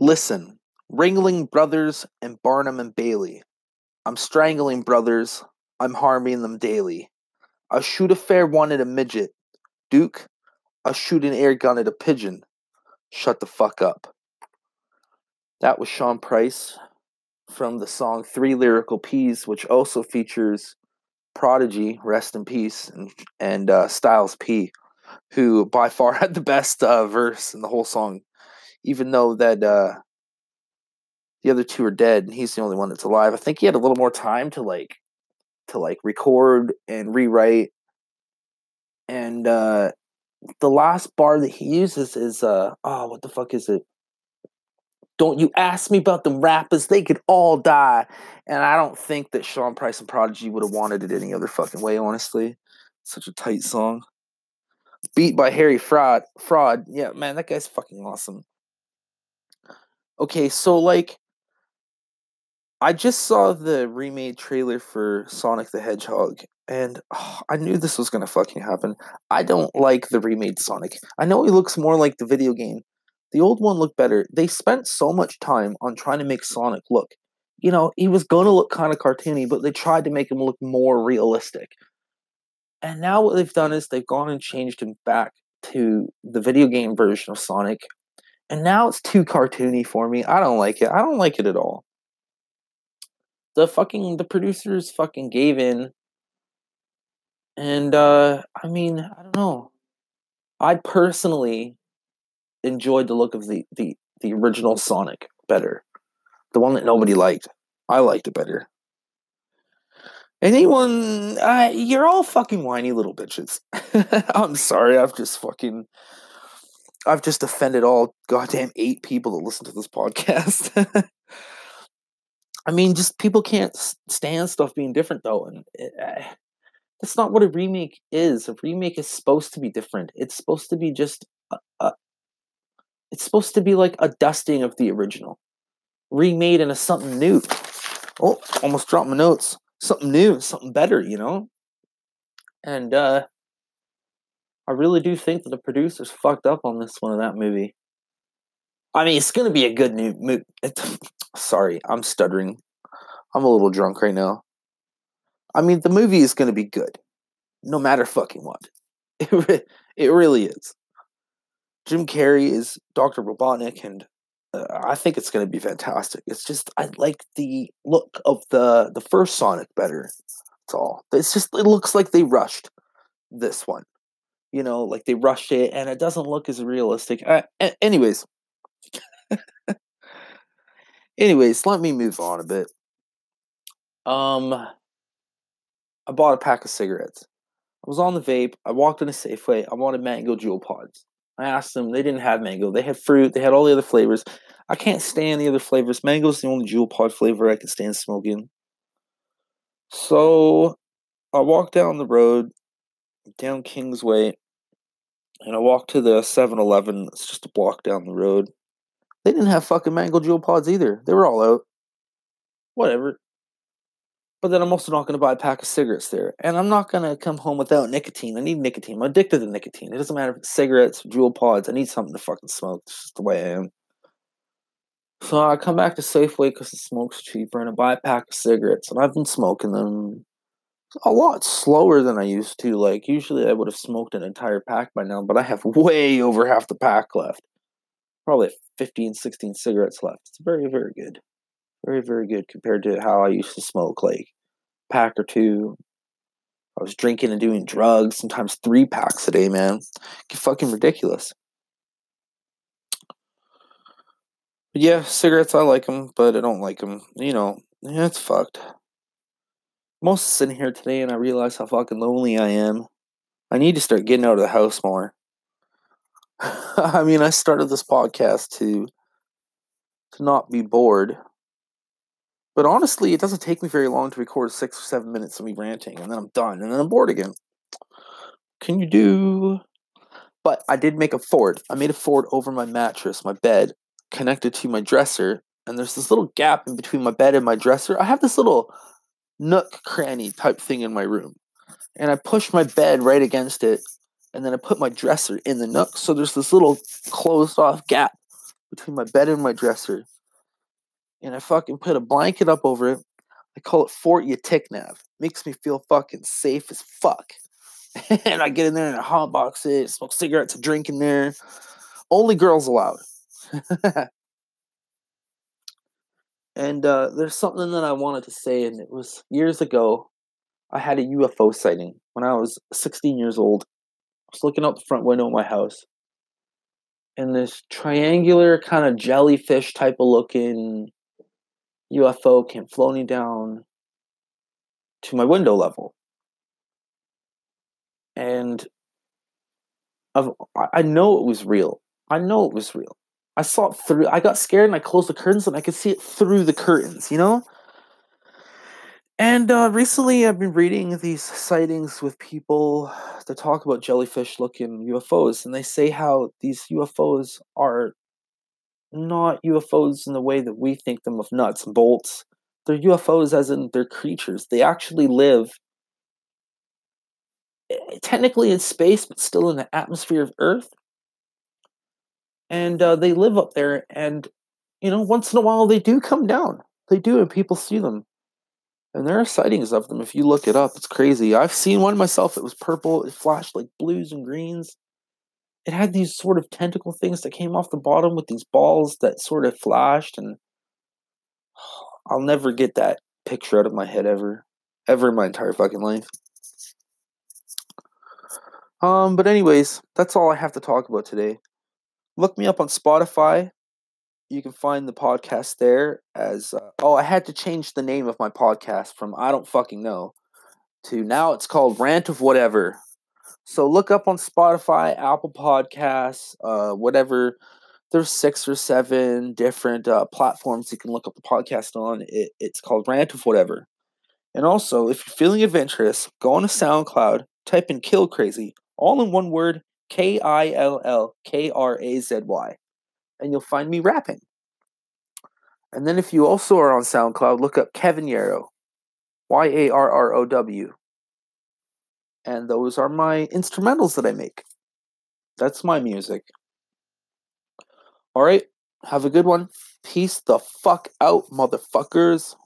Listen, Ringling Brothers and Barnum and Bailey. I'm strangling brothers. I'm harming them daily. I'll shoot a fair one at a midget. Duke, I'll shoot an air gun at a pigeon. Shut the fuck up. That was Sean Price from the song Three Lyrical Peas, which also features Prodigy, rest in peace, and, and uh, Styles P, who by far had the best uh, verse in the whole song, even though that uh, the other two are dead and he's the only one that's alive. I think he had a little more time to like to like record and rewrite. And uh the last bar that he uses is uh oh what the fuck is it? Don't you ask me about them rappers, they could all die. And I don't think that Sean Price and Prodigy would have wanted it any other fucking way, honestly. Such a tight song. Beat by Harry Fraud. Fraud. Yeah, man, that guy's fucking awesome. Okay, so like I just saw the remade trailer for Sonic the Hedgehog, and oh, I knew this was gonna fucking happen. I don't like the remade Sonic. I know he looks more like the video game. The old one looked better. They spent so much time on trying to make Sonic look. You know, he was gonna look kind of cartoony, but they tried to make him look more realistic. And now what they've done is they've gone and changed him back to the video game version of Sonic. And now it's too cartoony for me. I don't like it. I don't like it at all. The fucking the producers fucking gave in. And uh i mean i don't know. I personally enjoyed the look of the the the original sonic better. The one that nobody liked. I liked it better. Anyone uh, you're all fucking whiny little bitches. I'm sorry i've just fucking i've just offended all goddamn eight people that listen to this podcast I mean, just people can't stand stuff being different though, and it, uh, that's not what a remake is. A remake is supposed to be different. It's supposed to be just a, a it's supposed to be like a dusting of the original, remade into something new. Oh, almost dropped my notes. Something new, something better, you know. And uh I really do think that the producers fucked up on this one of that movie. I mean, it's going to be a good new movie. Sorry, I'm stuttering. I'm a little drunk right now. I mean, the movie is going to be good, no matter fucking what. It, it really is. Jim Carrey is Dr. Robotnik, and uh, I think it's going to be fantastic. It's just I like the look of the the first Sonic better. That's all. It's just it looks like they rushed this one. You know, like they rushed it, and it doesn't look as realistic. Uh, anyways, Anyways, let me move on a bit. Um, I bought a pack of cigarettes. I was on the vape. I walked in a Safeway. I wanted mango Juul pods. I asked them. They didn't have mango. They had fruit. They had all the other flavors. I can't stand the other flavors. Mango's the only Juul pod flavor I can stand smoking. So I walked down the road, down Kingsway, and I walked to the 7 Eleven. It's just a block down the road. They didn't have fucking mango Juul pods either. They were all out. Whatever. But then I'm also not going to buy a pack of cigarettes there. And I'm not going to come home without nicotine. I need nicotine. I'm addicted to nicotine. It doesn't matter if it's cigarettes, Juul pods. I need something to fucking smoke. It's just the way I am. So I come back to Safeway because the smoke's cheaper and I buy a pack of cigarettes. And I've been smoking them a lot slower than I used to. Like, usually I would have smoked an entire pack by now, but I have way over half the pack left. Probably 15, 16 cigarettes left. It's very, very good. Very, very good compared to how I used to smoke like pack or two. I was drinking and doing drugs, sometimes three packs a day, man. Get fucking ridiculous. But yeah, cigarettes, I like them, but I don't like them. You know, yeah, it's fucked. I'm sitting here today and I realize how fucking lonely I am. I need to start getting out of the house more. I mean, I started this podcast to to not be bored. But honestly, it doesn't take me very long to record six or seven minutes of me ranting, and then I'm done, and then I'm bored again. Can you do? But I did make a fort. I made a fort over my mattress, my bed, connected to my dresser, and there's this little gap in between my bed and my dresser. I have this little nook cranny type thing in my room, and I push my bed right against it, and then I put my dresser in the nook. So there's this little closed off gap between my bed and my dresser. And I fucking put a blanket up over it. I call it Fort Yatiknav. Makes me feel fucking safe as fuck. and I get in there and I hotbox it, smoke cigarettes, drink in there. Only girls allowed. and uh, there's something that I wanted to say, and it was years ago. I had a UFO sighting when I was 16 years old. I was looking out the front window of my house, and this triangular kind of jellyfish type of looking UFO came floating down to my window level. And I've, I know it was real. I know it was real. I saw it through. I got scared and I closed the curtains and I could see it through the curtains, you know? And uh, recently I've been reading these sightings with people that talk about jellyfish looking UFOs, and they say how these UFOs are not UFOs in the way that we think them of nuts and bolts. They're UFOs as in they're creatures. They actually live technically in space, but still in the atmosphere of Earth. And uh, they live up there, and you know, once in a while they do come down. They do, and people see them. And there are sightings of them. If you look it up, it's crazy. I've seen one myself. It was purple. It flashed like blues and greens it had these sort of tentacle things that came off the bottom with these balls that sort of flashed and I'll never get that picture out of my head ever. Ever in my entire fucking life. Um, but anyways, that's all I have to talk about today. Look me up on Spotify. You can find the podcast there as uh, oh, I had to change the name of my podcast from I don't fucking know to now it's called Rant of Whatever. So look up on Spotify, Apple Podcasts, uh, whatever. There's six or seven different uh, platforms you can look up the podcast on. It, it's called Rant of Whatever. And also, if you're feeling adventurous, go on to SoundCloud, type in Kill Crazy, all in one word, K I L L K R A Z Y, and you'll find me rapping. And then if you also are on SoundCloud, look up Kevin Yarrow, Y A R R O W and those are my instrumentals that I make. That's my music. All right, have a good one. Peace the fuck out, motherfuckers.